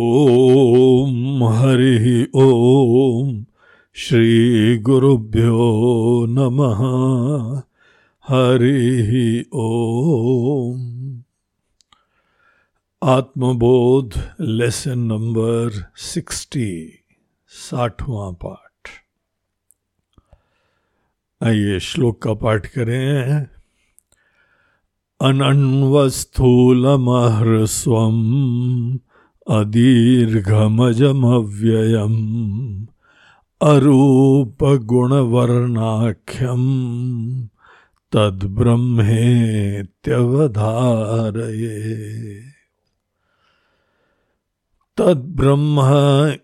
ॐ हरिः ॐ श्रीगुरुभ्यो नमः। हरिः ॐ आत्मबोध लेसन नंबर सिक्सटी, साठवां पाठ। आइए श्लोक का पाठ करें। अनन्वस्थूलमहृस्वम् अदीर्घमजमव्ययम् अरूपगुणवर्णाख्यम् तद्ब्रह्मेत्यवधारये तद्ब्रह्म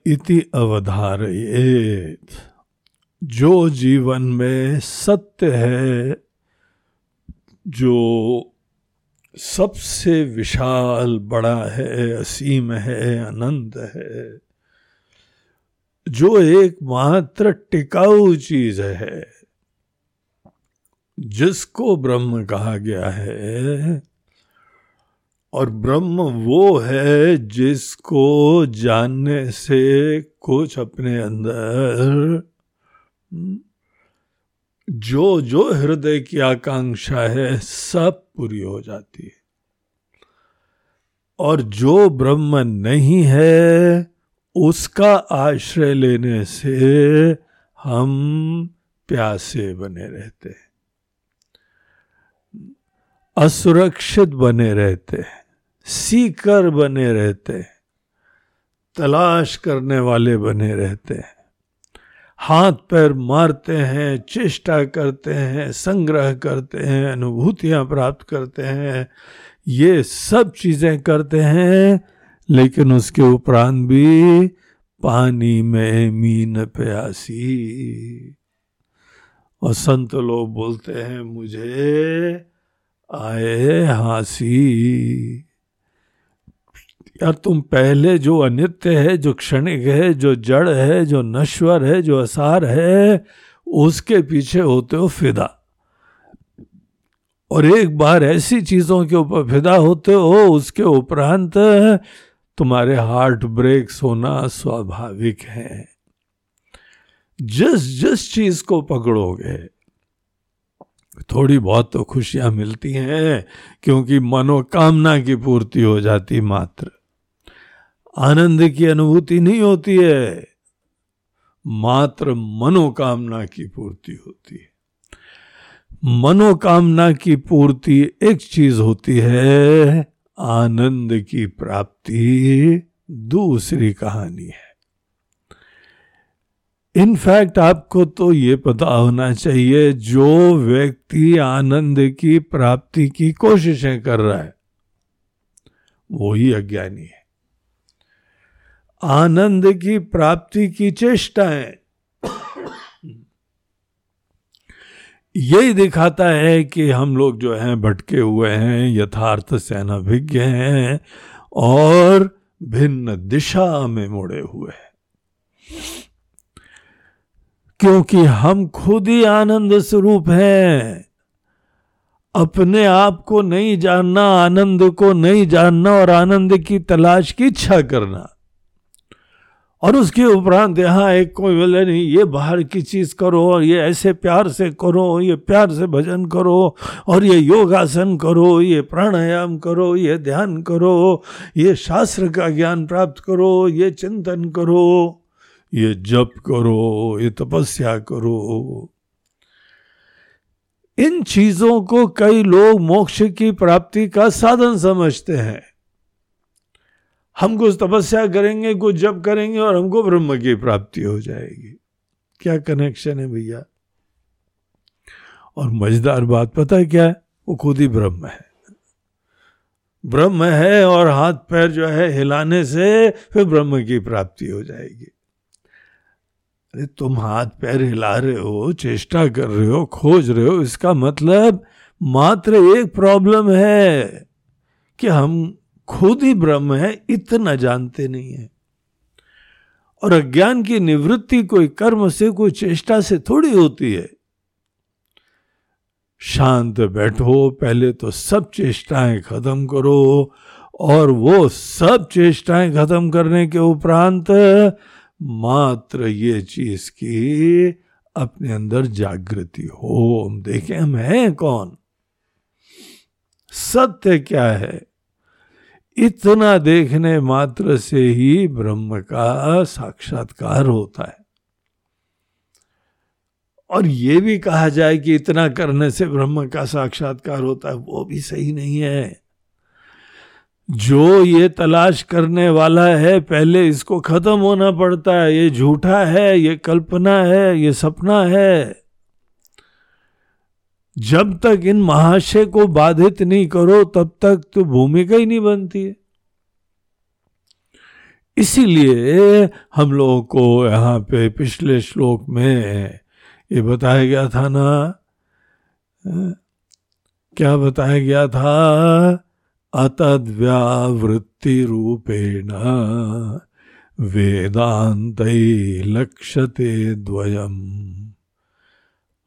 इति अवधारयेत। जो जीवन में सत्य है जो सबसे विशाल बड़ा है, असीम है अनंत है। जो एकमात्र टिकाऊ चीज़ है, जिसको ब्रह्म कहा गया है, और ब्रह्म वो है जिसको जानने से कुछ अपने अंदर जो जो हृदय की आकांक्षा है, सब पूरी हो जाती है। और जो ब्रह्म नहीं है, उसका आश्रय लेने से हम प्यासे बने रहते हैं। असुरक्षित बने रहते हैं, सीकर बने रहते हैं, तलाश करने वाले बने रहते हैं। हाथ पैर मारते हैं, चेष्टा करते हैं, संग्रह करते हैं, अनुभूतियाँ प्राप्त करते हैं, ये सब चीज़ें करते हैं, लेकिन उसके उपरांत भी पानी में मीन प्यासी। और संत लोग बोलते हैं, मुझे आए हासी। यार तुम पहले जो अनित्य है, जो क्षणिक है, जो जड़ है, जो नश्वर है, जो असार है, उसके पीछे होते हो फिदा। और एक बार ऐसी चीज़ों के ऊपर फिदा होते हो, उसके उपरांत तुम्हारे हार्ट ब्रेक्स होना स्वाभाविक है। जिस जिस चीज़ को पकड़ोगे, थोड़ी बहुत तो खुशियाँ मिलती हैं, क्योंकि मनोकामना की पूर्ति हो जाती मात्र। आनंद की अनुभूति नहीं होती है, मात्र मनोकामना की पूर्ति होती है। मनोकामना की पूर्ति एक चीज़ होती है, आनंद की प्राप्ति दूसरी कहानी है। इनफैक्ट आपको तो ये पता होना चाहिए, जो व्यक्ति आनंद की प्राप्ति की कोशिशें कर रहा है, वो ही अज्ञानी है। आनंद की प्राप्ति की चेष्टाएँ। यही दिखाता है कि हम लोग जो हैं, भटके हुए हैं, यथार्थ से अनभिज्ञ हैं और भिन्न दिशा में मुड़े हुए हैं। क्योंकि हम खुद ही आनंद स्वरूप हैं। अपने आप को नहीं जानना, आनंद को नहीं जानना और आनंद की तलाश की इच्छा करना। और उसके उपरांत, यहाँ एक कोई बोले नहीं, ये बाहर की चीज़ करो, और ये ऐसे प्यार से करो, ये प्यार से भजन करो, और ये योगासन करो, ये प्राणायाम करो, ये ध्यान करो, ये शास्त्र का ज्ञान प्राप्त करो, ये चिंतन करो, ये जप करो, ये तपस्या करो। इन चीज़ों को कई लोग मोक्ष की प्राप्ति का साधन समझते हैं। हम कुछ तपस्या करेंगे कुछ जप करेंगे और हमको ब्रह्म की प्राप्ति हो जाएगी। क्या कनेक्शन है भैया? और मज़ेदार बात पता है क्या है? वो खुद ही ब्रह्म है। ब्रह्म है और हाथ पैर जो है हिलाने से फिर ब्रह्म की प्राप्ति हो जाएगी। अरे तुम हाथ पैर हिला रहे हो, चेष्टा कर रहे हो, खोज रहे हो, इसका मतलब मात्र एक प्रॉब्लम है कि हम खुद ही ब्रह्म है, इतना जानते नहीं है। और अज्ञान की निवृत्ति कोई कर्म से, कोई चेष्टा से थोड़ी होती है। शांत बैठो, पहले तो सब चेष्टाएँ खत्म करो, और वो सब चेष्टाएँ खत्म करने के उपरांत मात्र ये चीज़ की अपने अंदर जागृति हो। हम देखें, हम हैं कौन? सत्य क्या है? इतना देखने मात्र से ही ब्रह्म का साक्षात्कार होता है। और ये भी कहा जाए कि इतना करने से ब्रह्म का साक्षात्कार होता है, वो भी सही नहीं है। जो ये तलाश करने वाला है, पहले इसको खत्म होना पड़ता है। ये झूठा है, ये कल्पना है, ये सपना है। जब तक इन महाशय को बाधित नहीं करो, तब तक तो भूमिका ही नहीं बनती है। इसीलिए हम लोगों को यहाँ पे पिछले श्लोक में ये बताया गया था ना, क्या बताया गया था? अतद्व्यावृत्ति रूपेण वेदांत लक्ष्यते द्वयम।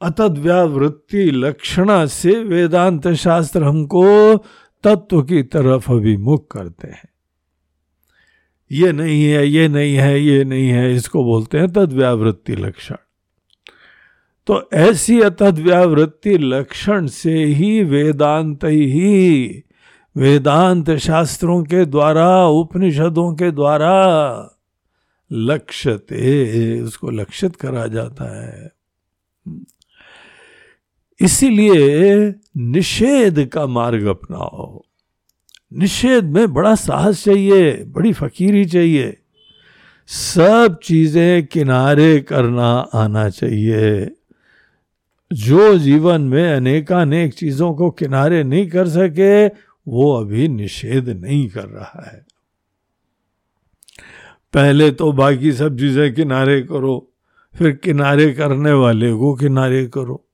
अतद्व्यावृत्ति लक्षणा से वेदांत शास्त्र हमको तत्व की तरफ़ अभिमुख करते हैं। ये नहीं है, ये नहीं है, ये नहीं है, इसको बोलते हैं तद्व्यावृत्ति लक्षण। तो ऐसी अतद्व्यावृत्ति लक्षण से ही वेदांत ही, वेदांत शास्त्रों के द्वारा, उपनिषदों के द्वारा लक्ष्यते उसको लक्षित करा जाता है। इसीलिए निषेध का मार्ग अपनाओ। निषेध में बड़ा साहस चाहिए, बड़ी फकीरी चाहिए। सब चीज़ें किनारे करना आना चाहिए। जो जीवन में अनेकानेक चीज़ों को किनारे नहीं कर सके, वो अभी निषेध नहीं कर रहा है। पहले तो बाकी सब चीज़ें किनारे करो, फिर किनारे करने वाले को किनारे करो।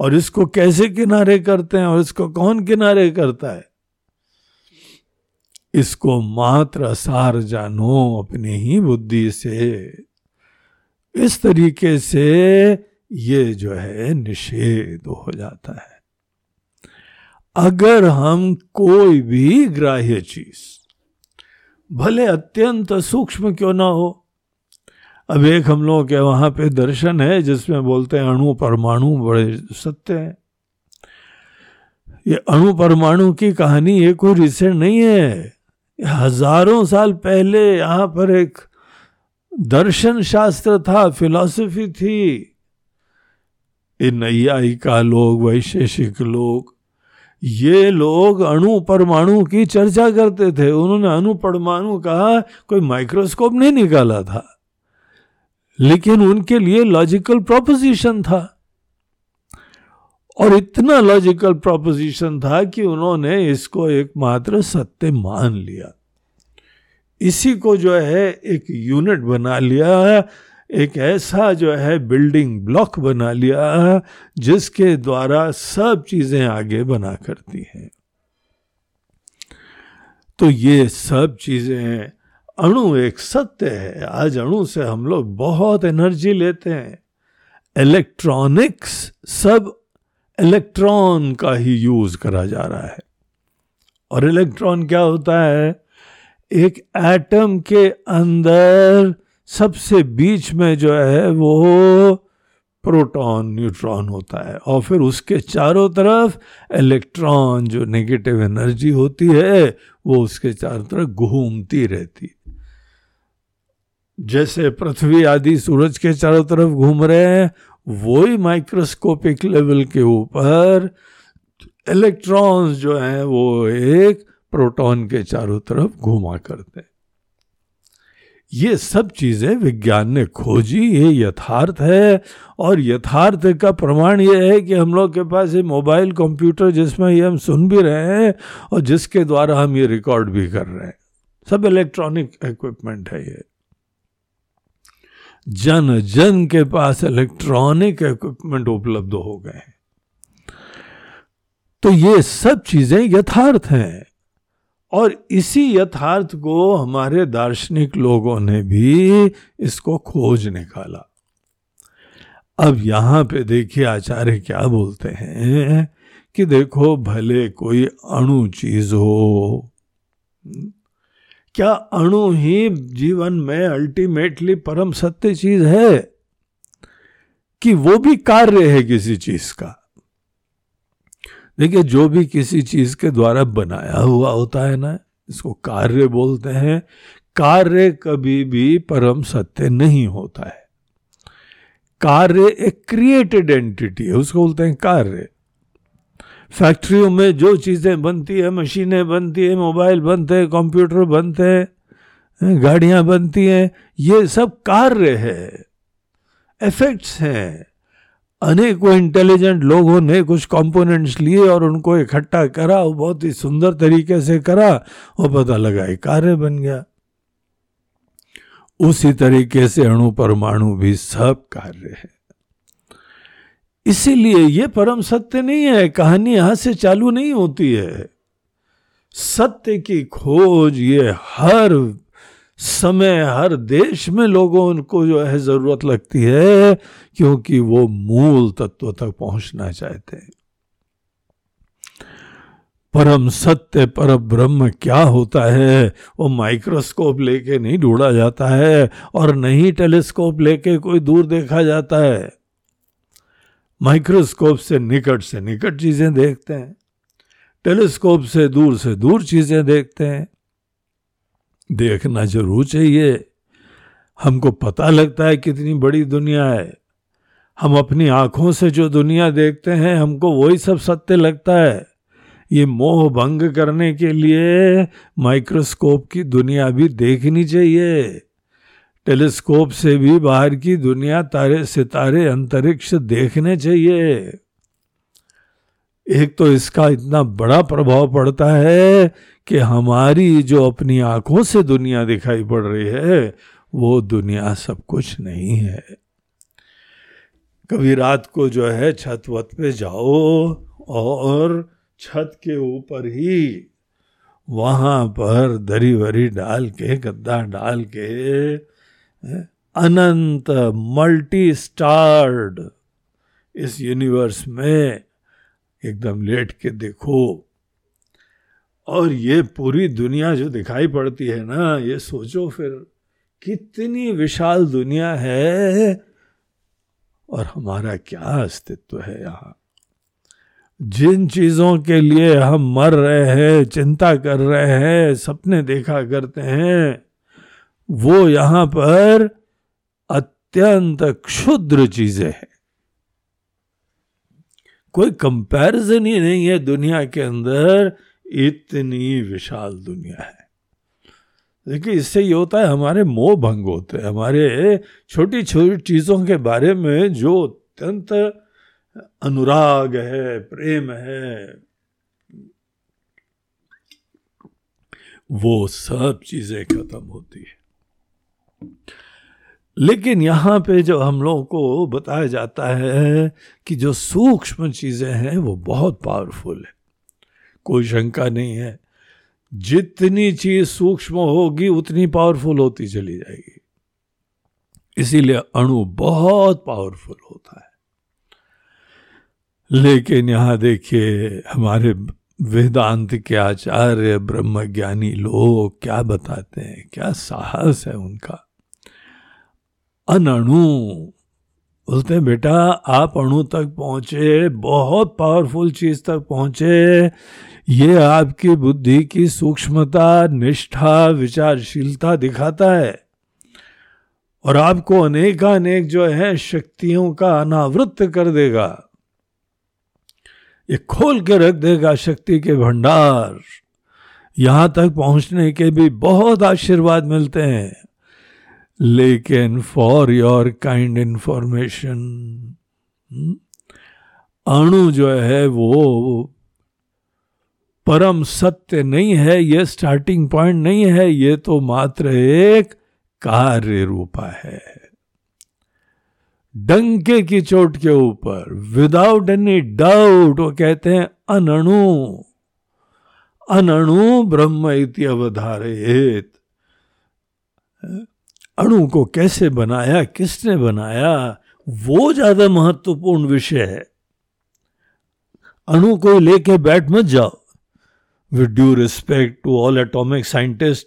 और इसको कैसे किनारे करते हैं और इसको कौन किनारे करता है? इसको मात्र सार जानो अपनी ही बुद्धि से। इस तरीके से ये जो है निषेध हो जाता है। अगर हम कोई भी ग्राह्य चीज़, भले अत्यंत सूक्ष्म क्यों ना हो अब एक हम लोग के वहाँ पे दर्शन है, जिसमें बोलते हैं अणु परमाणु बड़े सत्य हैं। ये अणु परमाणु की कहानी ये कोई रिसेंट नहीं है। हज़ारों साल पहले यहाँ पर एक दर्शन शास्त्र था फिलॉसफी थी। ये का लोग, वैशेषिक लोग, ये लोग अणु परमाणु की चर्चा करते थे। उन्होंने अणु परमाणु का कोई माइक्रोस्कोप नहीं निकाला था। लेकिन उनके लिए लॉजिकल प्रोपोजिशन था। और इतना लॉजिकल प्रोपोजिशन था कि उन्होंने इसको एकमात्र सत्य मान लिया। इसी को जो है एक यूनिट बना लिया, एक ऐसा जो है बिल्डिंग ब्लॉक बना लिया, जिसके द्वारा सब चीज़ें आगे बना करती हैं। तो ये सब चीज़ें अणु एक सत्य है। आज अणु से हम लोग बहुत एनर्जी लेते हैं। इलेक्ट्रॉनिक्स सब इलेक्ट्रॉन का ही यूज़ करा जा रहा है। और इलेक्ट्रॉन क्या होता है? एक एटम के अंदर सबसे बीच में जो है वो प्रोटॉन, न्यूट्रॉन होता है। और फिर उसके चारों तरफ़ इलेक्ट्रॉन जो नेगेटिव एनर्जी होती है, वो उसके चारों तरफ़ घूमती रहती जैसे पृथ्वी आदि सूरज के चारों तरफ़ घूम रहे हैं, वही माइक्रोस्कोपिक लेवल के ऊपर इलेक्ट्रॉन्स जो हैं, वो एक प्रोटॉन के चारों तरफ़ घुमा करते हैं। ये सब चीज़ें विज्ञान ने खोजी, ये यथार्थ है। और यथार्थ का प्रमाण ये है कि हम लोग के पास ये मोबाइल कंप्यूटर जिसमें ये हम सुन भी रहे हैं और जिसके द्वारा हम ये रिकॉर्ड भी कर रहे हैं। सब इलेक्ट्रॉनिक इक्विपमेंट है ये। जन जन के पास इलेक्ट्रॉनिक इक्विपमेंट उपलब्ध हो गए तो ये सब चीज़ें यथार्थ हैं और इसी यथार्थ को हमारे दार्शनिक लोगों ने भी इसको खोज निकाला अब यहाँ पे देखिए आचार्य क्या बोलते हैं कि देखो, भले कोई अणु चीज़ हो? क्या अणु ही जीवन में अल्टीमेटली परम सत्य चीज़ है? कि वो भी कार्य है किसी चीज़ का? देखिए, जो भी किसी चीज़ के द्वारा बनाया हुआ होता है ना, इसको कार्य बोलते हैं। कार्य कभी भी परम सत्य नहीं होता है। कार्य एक क्रिएटेड एंटिटी है, उसको बोलते हैं कार्य। फैक्ट्रियों में जो चीज़ें बनती है, मशीनें बनती है, मोबाइल बनते हैं, कंप्यूटर बनते हैं, गाड़ियाँ बनती हैं, ये सब कार्य है इफेक्ट्स हैं। अनेकों इंटेलिजेंट लोगों ने कुछ कंपोनेंट्स लिए और उनको इकट्ठा करा, वो बहुत ही सुंदर तरीके से करा वो पता लगा एक कार्य बन गया। उसी तरीके से अणु परमाणु भी सब कार्य है। इसीलिए ये परम सत्य नहीं है, कहानी यहाँ से चालू नहीं होती है। सत्य की खोज ये हर समय, हर देश में लोगों को जो है ज़रूरत लगती है, क्योंकि वो मूल तत्व तक पहुँचना चाहते हैं। परम सत्य, पर ब्रह्म क्या होता है, वो माइक्रोस्कोप लेके नहीं ढूंढा जाता है, और नहीं टेलीस्कोप लेके कोई दूर देखा जाता है। माइक्रोस्कोप से निकट से निकट चीज़ें देखते हैं, टेलीस्कोप से दूर से दूर चीज़ें देखते हैं। देखना ज़रूर चाहिए। हमको पता लगता है कितनी बड़ी दुनिया है। हम अपनी आँखों से जो दुनिया देखते हैं, हमको वही सब सत्य लगता है। ये मोह भंग करने के लिए माइक्रोस्कोप की दुनिया भी देखनी चाहिए। टेलीस्कोप से भी बाहर की दुनिया तारे, सितारे, अंतरिक्ष देखने चाहिए। एक तो इसका इतना बड़ा प्रभाव पड़ता है कि हमारी जो अपनी आँखों से दुनिया दिखाई पड़ रही है, वो दुनिया सब कुछ नहीं है। कभी रात को जो है छत वत पे जाओ और छत के ऊपर ही वहाँ पर दरी वरी डाल के, गद्दा डाल के अनंत मल्टी स्टार्ड इस यूनिवर्स में एकदम लेट के देखो। और ये पूरी दुनिया जो दिखाई पड़ती है ना, ये सोचो फिर, कितनी विशाल दुनिया है और हमारा क्या अस्तित्व है यहाँ? जिन चीज़ों के लिए हम मर रहे हैं, चिंता कर रहे हैं, सपने देखा करते हैं वो यहाँ पर अत्यंत क्षुद्र चीज़ें हैं। कोई कंपैरिजन ही नहीं है दुनिया के अंदर, इतनी विशाल दुनिया है। देखिए, इससे ये होता है, हमारे मोह भंग होते हैं। हमारे छोटी छोटी चीज़ों के बारे में जो अत्यंत अनुराग है, प्रेम है, वो सब चीज़ें खत्म होती है। लेकिन यहाँ पे जो हम लोगों को बताया जाता है कि जो सूक्ष्म चीज़ें हैं, वो बहुत पावरफुल है। कोई शंका नहीं है। जितनी चीज़ सूक्ष्म होगी, उतनी पावरफुल होती चली जाएगी। इसीलिए अणु बहुत पावरफुल होता है। लेकिन यहाँ देखिए, हमारे वेदांत के आचार्य ब्रह्म ज्ञानी लोग क्या बताते हैं, क्या साहस है उनका। अनणु। बोलते बेटा, आप अणु तक पहुँचे, बहुत पावरफुल चीज़ तक पहुँचे। ये आपकी बुद्धि की सूक्ष्मता, निष्ठा, विचारशीलता दिखाता है। और आपको अनेकानेक जो है, शक्तियों का अनावृत कर देगा। ये खोल के रख देगा शक्ति के भंडार। यहाँ तक पहुँचने के भी बहुत आशीर्वाद मिलते हैं। लेकिन फॉर योर काइंड इंफॉर्मेशन अणु जो है वो परम सत्य नहीं है, ये स्टार्टिंग पॉइंट नहीं है, ये तो मात्र एक कार्य रूपा है। डंके की चोट के ऊपर विदाउट एनी डाउट वो कहते हैं अनणु। अनणु ब्रह्म इति अवधारित अणु को कैसे बनाया, किसने बनाया, वो ज़्यादा महत्वपूर्ण विषय है। अणु को लेके बैठ मत जाओ। With due respect to all atomic scientist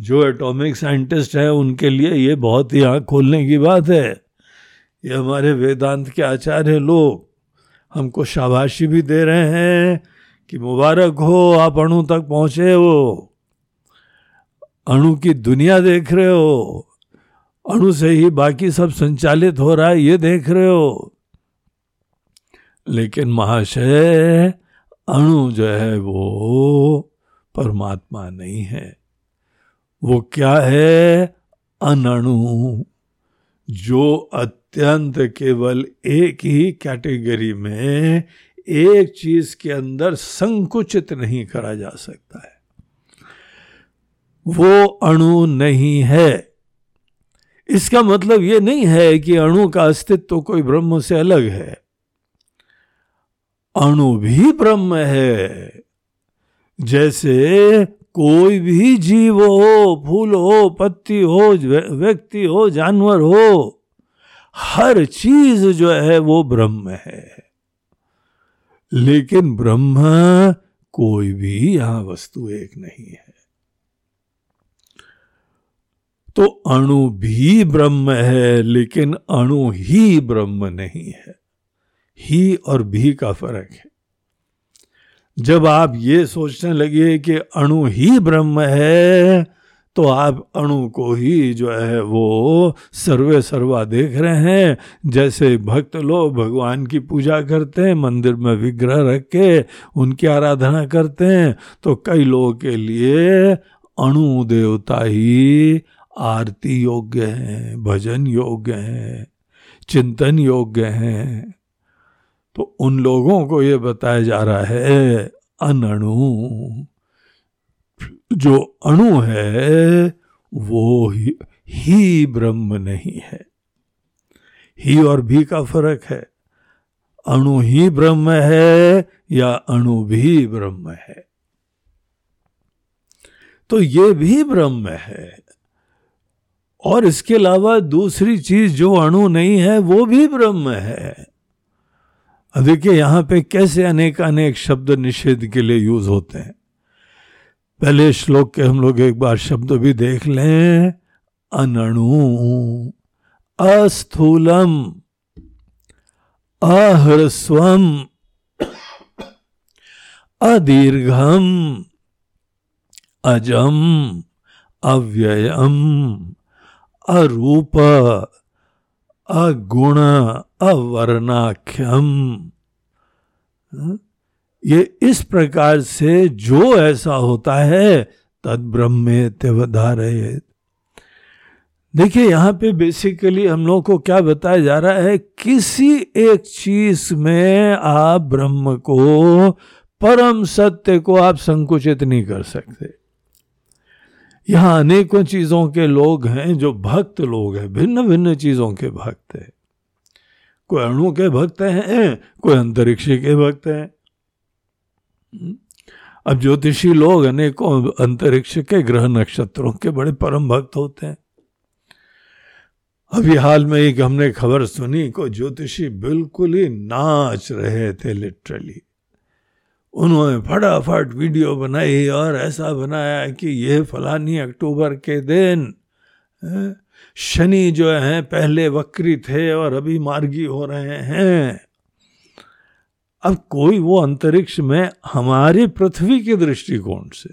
जो एटॉमिक साइंटिस्ट हैं, उनके लिए ये बहुत ही आँख खोलने की बात है। ये हमारे वेदांत के आचार्य लोग। हमको शाबाशी भी दे रहे हैं कि मुबारक हो आप अणु तक पहुँचे हो। अणु की दुनिया देख रहे हो। अणु से ही बाकी सब संचालित हो रहा है, ये देख रहे हो। लेकिन महाशय, अणु जो है वो परमात्मा नहीं है। वो क्या है? अनणु। जो अत्यंत केवल एक ही कैटेगरी में एक चीज़ के अंदर संकुचित नहीं करा जा सकता है। वो अणु नहीं है। इसका मतलब ये नहीं है कि अणु का अस्तित्व तो कोई ब्रह्म से अलग है। अणु भी ब्रह्म है। जैसे कोई भी जीव हो, फूल हो, पत्ती हो व्यक्ति हो, जानवर हो, हर चीज़ जो है वो ब्रह्म है। लेकिन ब्रह्म कोई भी यहाँ वस्तु एक नहीं है। तो अणु भी ब्रह्म है, लेकिन अणु ही ब्रह्म नहीं है। ही और भी का फ़र्क है। जब आप ये सोचने लगे कि अणु ही ब्रह्म है तो आप अणु को ही जो है वो सर्वे सर्वा देख रहे हैं। जैसे भक्त लोग भगवान की पूजा करते हैं, मंदिर में विग्रह रख के उनकी आराधना करते हैं तो कई लोगों के लिए अणु देवता ही आरती योग्य हैं भजन योग्य हैं चिंतन योग्य हैं। तो उन लोगों को ये बताया जा रहा है अनणु। जो अणु है वो ही, ही ब्रह्म नहीं है। ही और भी का फ़र्क है। अणु ही ब्रह्म है या अणु भी ब्रह्म है? तो ये भी ब्रह्म है। और इसके अलावा दूसरी चीज़ जो अणु नहीं है, वो भी ब्रह्म है। देखिए, यहाँ पे कैसे अनेक अनेक शब्द निषेध के लिए यूज़ होते हैं। पहले श्लोक के हम लोग एक बार शब्द भी देख लें। अनणु, अस्थूलम अहृस्वम अदीर्घम, अजम, अव्ययम। अरूप, अगुण, अवर्णाख्यम। ये इस प्रकार से जो ऐसा होता है, तद ब्रह्मे त्यवधारयत देखिए, यहाँ पे बेसिकली हम लोग को क्या बताया जा रहा है, किसी एक चीज़ में आप ब्रह्म को परम सत्य को आप संकुचित नहीं कर सकते। यहाँ अनेकों चीज़ों के लोग हैं जो भक्त लोग हैं भिन्न भिन्न चीज़ों के भक्त हैं। कोई अणु के भक्त हैं, कोई अंतरिक्ष के भक्त हैं। अब ज्योतिषी लोग अनेकों अंतरिक्ष के ग्रह नक्षत्रों के बड़े परम भक्त होते हैं। अभी हाल में एक हमने खबर सुनी को ज्योतिषी बिल्कुल ही नाच रहे थे लिटरली उन्होंने फटाफट वीडियो बनाई और ऐसा बनाया कि ये फलानी अक्टूबर के दिन शनि जो है, पहले वक्री थे और अभी मार्गी हो रहे हैं। अब कोई वो अंतरिक्ष में हमारी पृथ्वी के दृष्टिकोण से,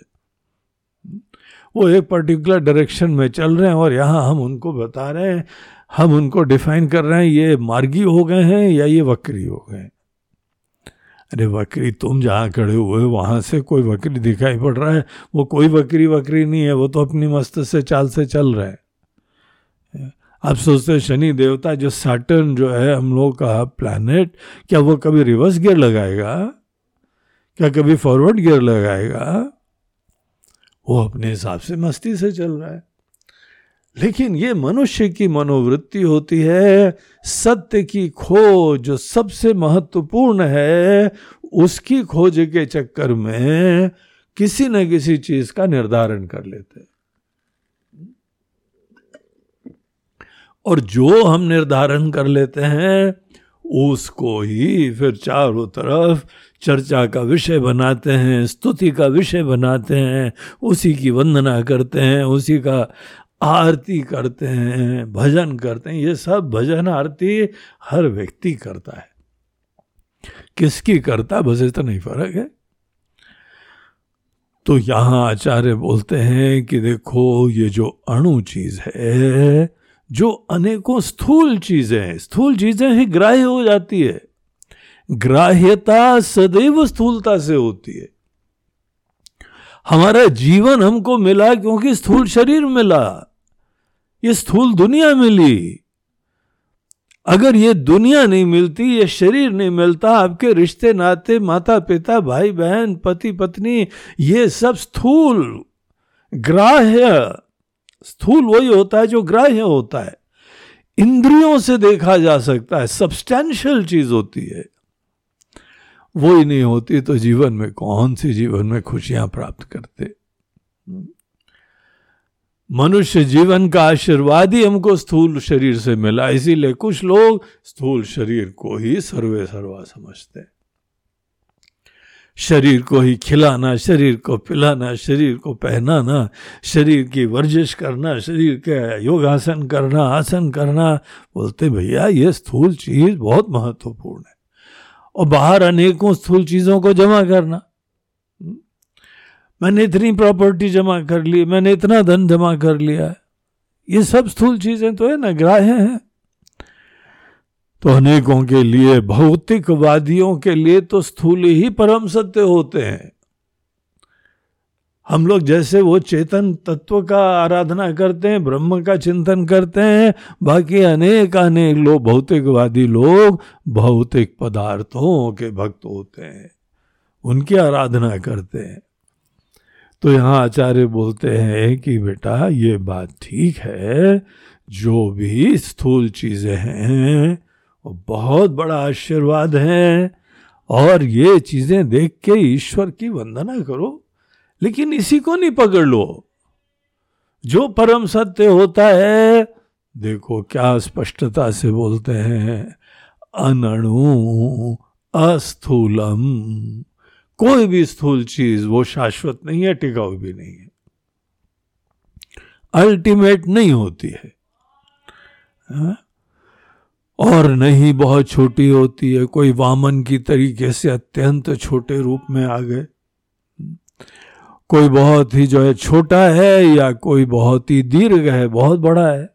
वो एक पर्टिकुलर डायरेक्शन में चल रहे हैं और यहाँ हम उनको बता रहे हैं, हम उनको डिफाइन कर रहे हैं, ये मार्गी हो गए हैं या ये वक्री हो गए अरे वक्री तुम जहाँ खड़े हुए वहाँ से कोई वक्री दिखाई पड़ रहा है? वो कोई वक्री वक्री नहीं है, वो तो अपनी मस्त से चाल से चल रहा है। आप सोचते शनि देवता जो सैटर्न जो है, हम लोग का प्लैनेट क्या वो कभी रिवर्स गियर लगाएगा? क्या कभी फॉरवर्ड गियर लगाएगा? वो अपने हिसाब से मस्ती से चल रहा है। लेकिन ये मनुष्य की मनोवृत्ति होती है, सत्य की खोज जो सबसे महत्वपूर्ण है, उसकी खोज के चक्कर में किसी न किसी चीज़ का निर्धारण कर लेते हैं। और जो हम निर्धारण कर लेते हैं, उसको ही फिर चारों तरफ़ चर्चा का विषय बनाते हैं, स्तुति का विषय बनाते हैं, उसी की वंदना करते हैं, उसी का आरती करते हैं, भजन करते हैं, ये सब भजन आरती हर व्यक्ति करता है। किसकी करता बस इतना नहीं फ़र्क है। तो यहाँ आचार्य बोलते हैं कि देखो, ये जो अणु चीज़ है, जो अनेकों स्थूल चीज़ें हैं, स्थूल चीज़ें ही ग्राह्य हो जाती है। ग्राह्यता सदैव स्थूलता से होती है। हमारा जीवन हमको मिला क्योंकि स्थूल शरीर मिला। ये स्थूल दुनिया मिली। अगर ये दुनिया नहीं मिलती, ये शरीर नहीं मिलता, आपके रिश्ते, नाते माता पिता भाई बहन पति पत्नी ये सब स्थूल ग्राह्य। स्थूल वही होता है जो ग्राह्य होता है। इंद्रियों से देखा जा सकता है सब्सटैंशियल चीज़ होती है। वो ही नहीं होती तो जीवन में कौन सी जीवन में खुशियाँ प्राप्त करते? मनुष्य जीवन का आशीर्वाद ही हमको स्थूल शरीर से मिला। इसीलिए कुछ लोग स्थूल शरीर को ही सर्वे सर्वा समझते हैं। शरीर को ही खिलाना, शरीर को पिलाना, शरीर को पहनाना, शरीर की वर्जिश करना, शरीर के योगासन करना, आसन करना, बोलते, भैया, ये स्थूल चीज़ बहुत महत्वपूर्ण है। और बाहर अनेकों स्थूल चीज़ों को जमा करना। मैंने इतनी प्रॉपर्टी जमा कर ली, मैंने इतना धन जमा कर लिया ये सब स्थूल चीज़ें तो है, ना ग्राह्य हैं। तो अनेकों के लिए, भौतिकवादियों के लिए तो स्थूल ही परम सत्य होते हैं। हम लोग जैसे वो चेतन तत्व का आराधना करते हैं, ब्रह्म का चिंतन करते हैं, बाकी अनेक अनेक लोग भौतिकवादी लोग भौतिक पदार्थों के भक्त होते हैं, उनकी आराधना करते हैं। तो यहाँ आचार्य बोलते हैं कि बेटा, ये बात ठीक है, जो भी स्थूल चीज़ें हैं, वो बहुत बड़ा आशीर्वाद है, और ये चीज़ें देख के ईश्वर की वंदना करो, लेकिन इसी को नहीं पकड़ लो। जो परम सत्य होता है, देखो क्या स्पष्टता से बोलते हैं, अनणु अस्थूलम। कोई भी स्थूल चीज़ वो शाश्वत नहीं है, टिकाऊ भी नहीं है। अल्टीमेट नहीं होती है। हा? और नहीं, बहुत छोटी होती है। कोई वामन की तरीके से अत्यंत छोटे रूप में आ गए। कोई बहुत ही जो है छोटा है या कोई बहुत ही दीर्घ है, बहुत बड़ा है।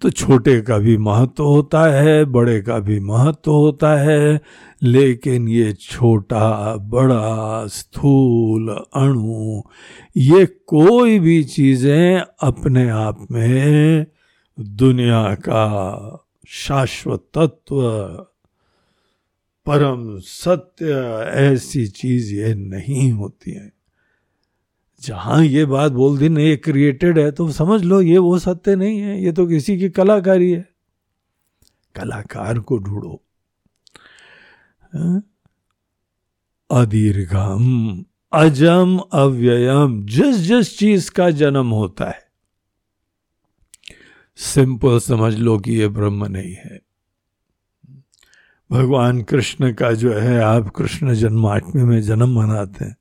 तो छोटे का भी महत्व होता है, बड़े का भी महत्व होता है, लेकिन ये छोटा, बड़ा, स्थूल अणु, ये कोई भी चीज़ें अपने आप में दुनिया का शाश्वत तत्व, परम सत्य, ऐसी चीज़ ये नहीं होती है। जहाँ ये बात बोल दी, नहीं, ये क्रिएटेड है तो समझ लो, ये वो सत्य नहीं है, ये तो किसी की कलाकारी है। कलाकार को ढूंढो। हाँ? अदीर्घम, अजम, अव्ययम, जिस जिस चीज़ का जन्म होता है। सिंपल समझ लो कि ये ब्रह्म नहीं है। भगवान कृष्ण का जो है, आप कृष्ण जन्माष्टमी में जन्म मनाते हैं।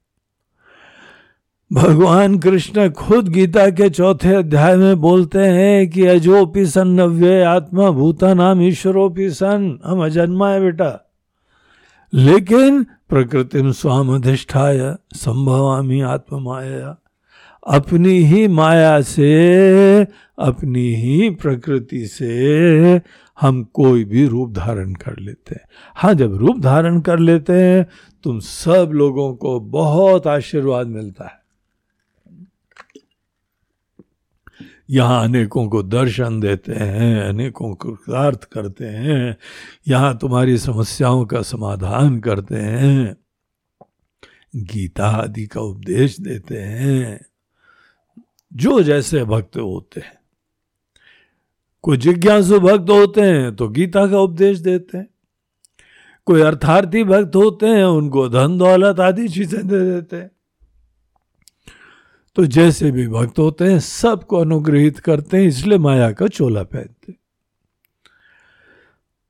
भगवान कृष्ण खुद गीता के चौथे अध्याय में बोलते हैं कि अजोपी सन नव्य आत्मा भूता नाम ईश्वरोपि सन। हम अजन्मा है बेटा। लेकिन प्रकृति स्वाम अधिष्ठाय संभवामी आत्म माया अपनी ही माया से, अपनी ही प्रकृति से हम कोई भी रूप धारण कर लेते हैं। हाँ जब रूप धारण कर लेते हैं, तुम सब लोगों को बहुत आशीर्वाद मिलता है। यहाँ अनेकों को दर्शन देते हैं, अनेकों को कृतार्थ करते हैं, यहाँ तुम्हारी समस्याओं का समाधान करते हैं। गीता आदि का उपदेश देते हैं। जो जैसे भक्त होते हैं, कोई जिज्ञासु भक्त होते हैं तो गीता का उपदेश देते हैं। कोई अर्थार्थी भक्त होते हैं, उनको धन, दौलत आदि चीज़ें दे देते हैं। तो जैसे भी भक्त होते हैं, सबको अनुग्रहित करते हैं, इसलिए माया का चोला पहनते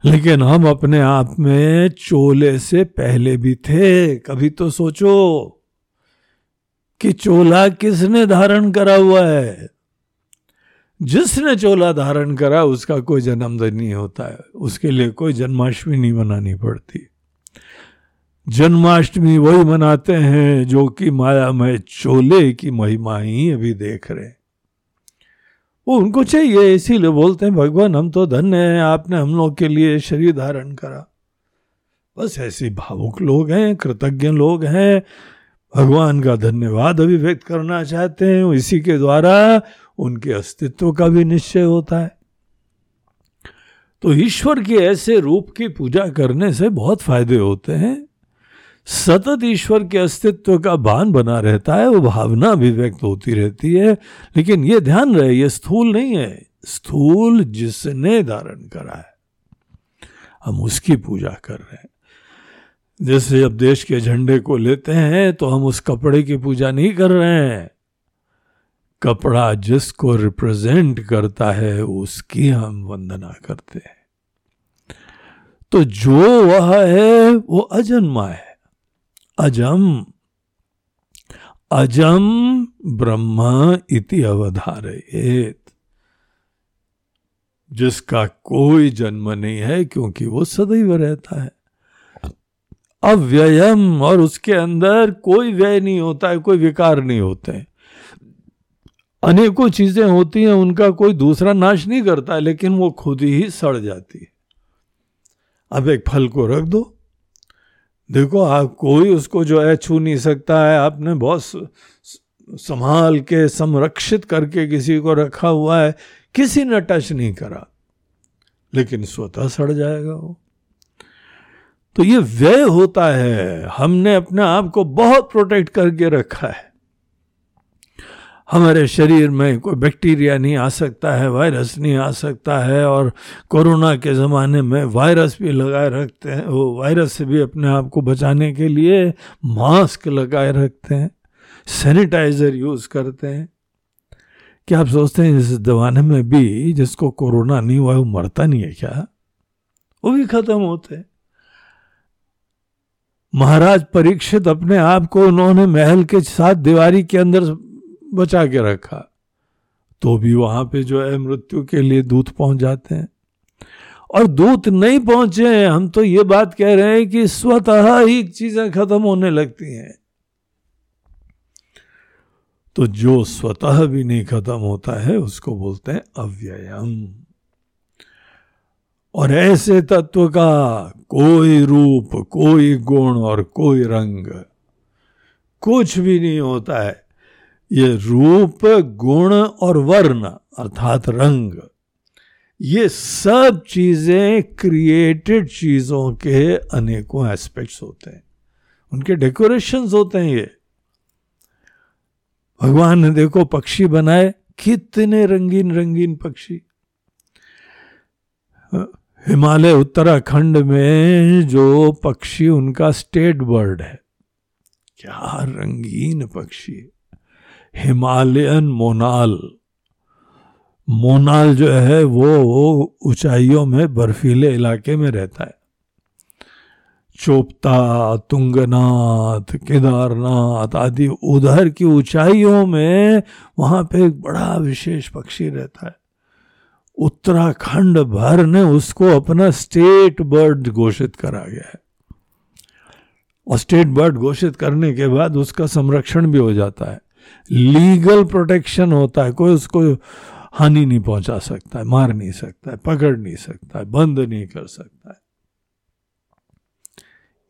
लेकिन हम अपने आप में चोले से पहले भी थे, कभी तो सोचो कि चोला किसने धारण करा हुआ है? जिसने चोला धारण करा, उसका कोई जन्मदिन नहीं होता है, उसके लिए कोई जन्माष्टमी नहीं मनानी पड़ती। जन्माष्टमी वही मनाते हैं जो कि माया में चोले की महिमा ही अभी देख रहे वो उनको चाहिए, इसीलिए बोलते हैं, भगवान, हम तो धन्य हैं, आपने हम लोग के लिए शरीर धारण करा। बस ऐसे भावुक लोग हैं, कृतज्ञ लोग हैं। भगवान का धन्यवाद अभिव्यक्त करना चाहते हैं, इसी के द्वारा उनके अस्तित्व का भी निश्चय होता है। तो ईश्वर के ऐसे रूप की पूजा करने से बहुत फ़ायदे होते हैं। सतत ईश्वर के अस्तित्व का भान बना रहता है, वो भावना अभिव्यक्त होती रहती है। लेकिन ये ध्यान रहे, ये स्थूल नहीं है। स्थूल जिसने धारण करा है। हम उसकी पूजा कर रहे हैं। जैसे अब देश के झंडे को लेते हैं तो हम उस कपड़े की पूजा नहीं कर रहे हैं। कपड़ा जिसको रिप्रेजेंट करता है, उसकी हम वंदना करते हैं। तो जो वह है, वो अजन्मा है। अजम। अजम ब्रह्म इति अवधारयेत। जिसका कोई जन्म नहीं है, क्योंकि वो सदैव रहता है। अव्ययम, और उसके अंदर कोई व्यय नहीं होता है, कोई विकार नहीं होते हैं। अनेकों चीज़ें होती हैं, उनका कोई दूसरा नाश नहीं करता, लेकिन वो खुद ही सड़ जाती है। अब एक फल को रख दो देखो, आप कोई उसको जो है छू नहीं सकता है। आपने बहुत संभाल के, संरक्षित करके किसी को रखा हुआ है। किसी ने टच नहीं करा, लेकिन स्वतः सड़ जाएगा वो। तो ये व्यय होता है। हमने अपने आप को बहुत प्रोटेक्ट करके रखा है। हमारे शरीर में कोई बैक्टीरिया नहीं आ सकता है, वायरस नहीं आ सकता है और कोरोना के ज़माने में वायरस भी लगाए रखते हैं। वो वायरस से भी अपने आप को बचाने के लिए मास्क लगाए रखते हैं, सैनिटाइज़र यूज़ करते हैं। क्या आप सोचते हैं इस जमाने में भी जिसको कोरोना नहीं हुआ वो मरता नहीं है क्या? वो भी ख़त्म होते हैं। महाराज परीक्षित अपने आप को उन्होंने महल के साथ दीवारी के अंदर बचा के रखा। तो भी वहाँ पे जो है मृत्यु के लिए दूत पहुँच जाते हैं। और दूत नहीं पहुँचे हैं, हम तो ये बात कह रहे हैं कि स्वतः ही चीज़ें खत्म होने लगती हैं। तो जो स्वतः भी नहीं खत्म होता है, उसको बोलते हैं अव्ययम। और ऐसे तत्व का कोई रूप, कोई गुण और कोई रंग कुछ भी नहीं होता है। ये रूप, गुण और वर्ण, अर्थात रंग, ये सब चीज़ें क्रिएटेड चीज़ों के अनेकों एस्पेक्ट्स होते हैं। उनके डेकोरेशंस होते हैं ये। भगवान ने देखो पक्षी बनाए, कितने रंगीन रंगीन पक्षी। हिमालय उत्तराखंड में जो पक्षी, उनका स्टेट बर्ड है। क्या रंगीन पक्षी। हिमालयन मोनाल। मोनाल जो है, वो ऊंचाइयों में बर्फीले इलाके में रहता है। चोपता, तुंगनाथ, केदारनाथ आदि उधर की ऊंचाइयों में वहाँ पे एक बड़ा विशेष पक्षी रहता है। उत्तराखंड भर ने उसको अपना स्टेट बर्ड घोषित करा गया है। और स्टेट बर्ड घोषित करने के बाद उसका संरक्षण भी हो जाता है। लीगल प्रोटेक्शन होता है, कोई उसको हानि नहीं पहुँचा सकता है, मार नहीं सकता है, पकड़ नहीं सकता है, बंद नहीं कर सकता है।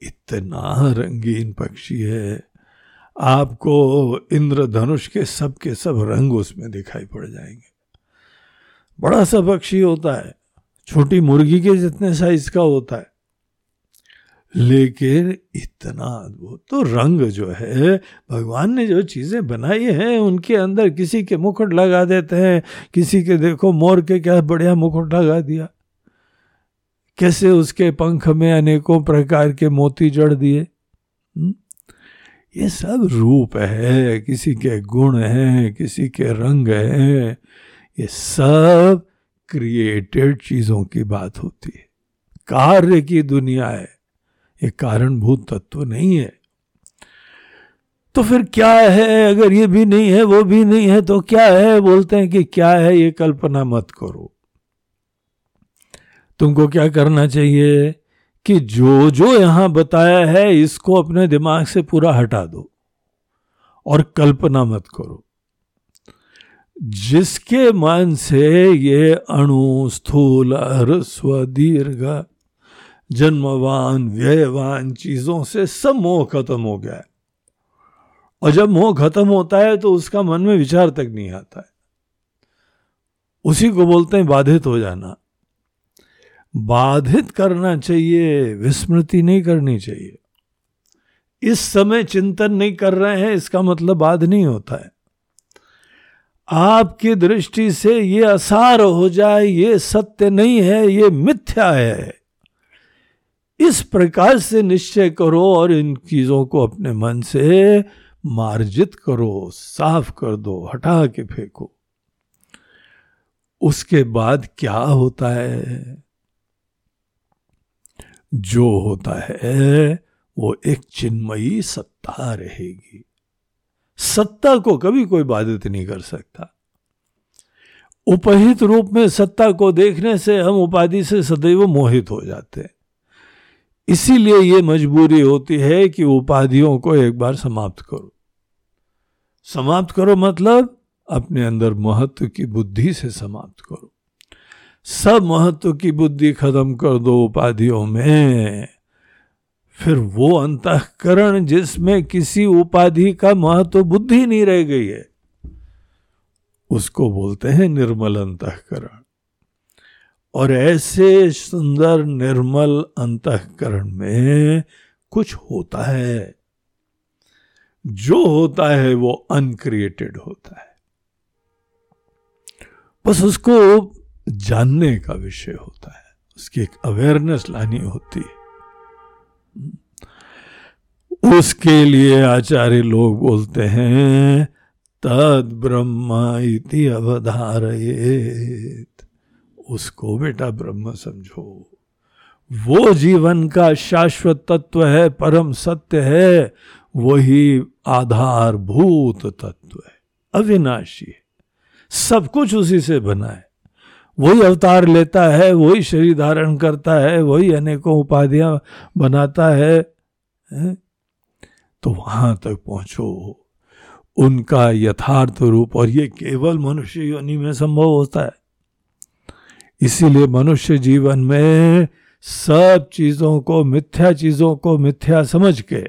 इतना रंगीन पक्षी है, आपको इंद्रधनुष के सब के सब रंग उसमें दिखाई पड़ जाएँगे। बड़ा सा पक्षी होता है, छोटी मुर्गी के जितने साइज़ का होता है लेकिन इतना अद्भुत तो रंग जो है, भगवान ने जो चीज़ें बनाई हैं, उनके अंदर किसी के मुकुट लगा देते हैं। किसी के देखो मोर के क्या बढ़िया मुकुट लगा दिया। कैसे उसके पंख में अनेकों प्रकार के मोती जड़ दिए। हम्म? ये सब रूप है, किसी के गुण हैं, किसी के रंग हैं। ये सब क्रिएटेड चीज़ों की बात होती है। कार्य की दुनिया है। ये कारणभूत तत्व नहीं है। तो फिर क्या है? अगर ये भी नहीं है, वो भी नहीं है तो क्या है? बोलते हैं कि क्या है? ये कल्पना मत करो। तुमको क्या करना चाहिए? कि जो जो यहाँ बताया है, इसको अपने दिमाग से पूरा हटा दो और कल्पना मत करो। जिसके मन से ये अणु स्थूल ह्रस्व दीर्घ जन्मवान, व्ययवान चीज़ों से सब मोह खत्म हो गया है। और जब मोह खत्म होता है तो उसका मन में विचार तक नहीं आता है। उसी को बोलते हैं बाधित हो जाना। बाधित करना चाहिए, विस्मृति नहीं करनी चाहिए। इस समय चिंतन नहीं कर रहे हैं, इसका मतलब बाध नहीं होता है। आपकी दृष्टि से ये असार हो जाए, ये सत्य नहीं है, ये मिथ्या है। इस प्रकार से निश्चय करो और इन चीज़ों को अपने मन से मार्जित करो, साफ़ कर दो, हटा के फेंको। उसके बाद क्या होता है? जो होता है, वो एक चिन्मयी सत्ता रहेगी। सत्ता को कभी कोई बाधित नहीं कर सकता। उपहित रूप में सत्ता को देखने से हम उपाधि से सदैव मोहित हो जाते हैं। इसीलिए ये मजबूरी होती है कि उपाधियों को एक बार समाप्त करो। समाप्त करो मतलब अपने अंदर महत्व की बुद्धि से समाप्त करो। सब महत्व की बुद्धि खत्म कर दो उपाधियों में। फिर वो अंतकरण जिसमें किसी उपाधि का महत्व बुद्धि नहीं रह गई है, उसको बोलते हैं निर्मल अंतकरण। और ऐसे सुंदर निर्मल अंतकरण में कुछ होता है। जो होता है वो अनक्रिएटेड होता है। बस उसको जानने का विषय होता है। उसकी एक अवेयरनेस लानी होती है। उसके लिए आचार्य लोग बोलते हैं तद ब्रह्म इति अवधारयेत। उसको बेटा ब्रह्म समझो। वो जीवन का शाश्वत तत्व है परम सत्य है वही आधारभूत तत्व है अविनाशी है। सब कुछ उसी से बना है। वही अवतार लेता है वही शरीर धारण करता है वही अनेकों उपाधियाँ बनाता है, है? तो वहाँ तक पहुंचो। उनका यथार्थ रूप और ये केवल मनुष्य योनि में संभव होता है। इसीलिए मनुष्य जीवन में सब चीज़ों को, मिथ्या चीज़ों को मिथ्या समझ के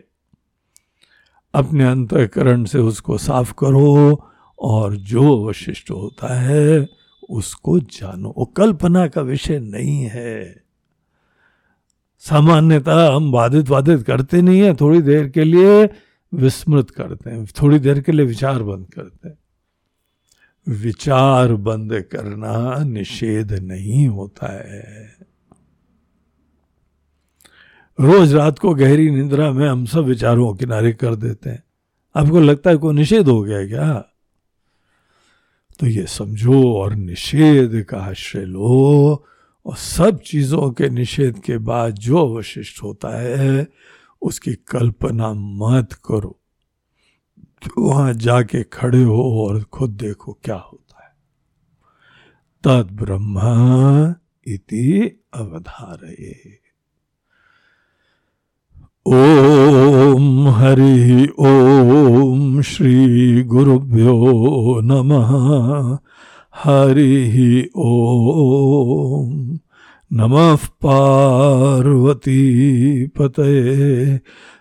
अपने अंतकरण से उसको साफ़ करो और जो अवशिष्ट होता है उसको जानो। वो कल्पना का विषय नहीं है। सामान्यतः हम बाधित वादित करते नहीं है, थोड़ी देर के लिए विस्मृत करते हैं, थोड़ी देर के लिए विचार बंद करते हैं। विचार बंद करना निषेध नहीं होता है। रोज रात को गहरी निंद्रा में हम सब विचारों किनारे कर देते हैं। आपको लगता है कोई निषेध हो गया क्या? तो ये समझो और निषेध का आश्रय लो और सब चीज़ों के निषेध के बाद जो अवशिष्ट होता है, उसकी कल्पना मत करो। तो वहाँ जाके खड़े हो और खुद देखो क्या होता है। तद ब्रह्म इति अवधारये। ओम हरि ओम श्री गुरुभ्यो नमः। हरि ओम नमः पार्वती पते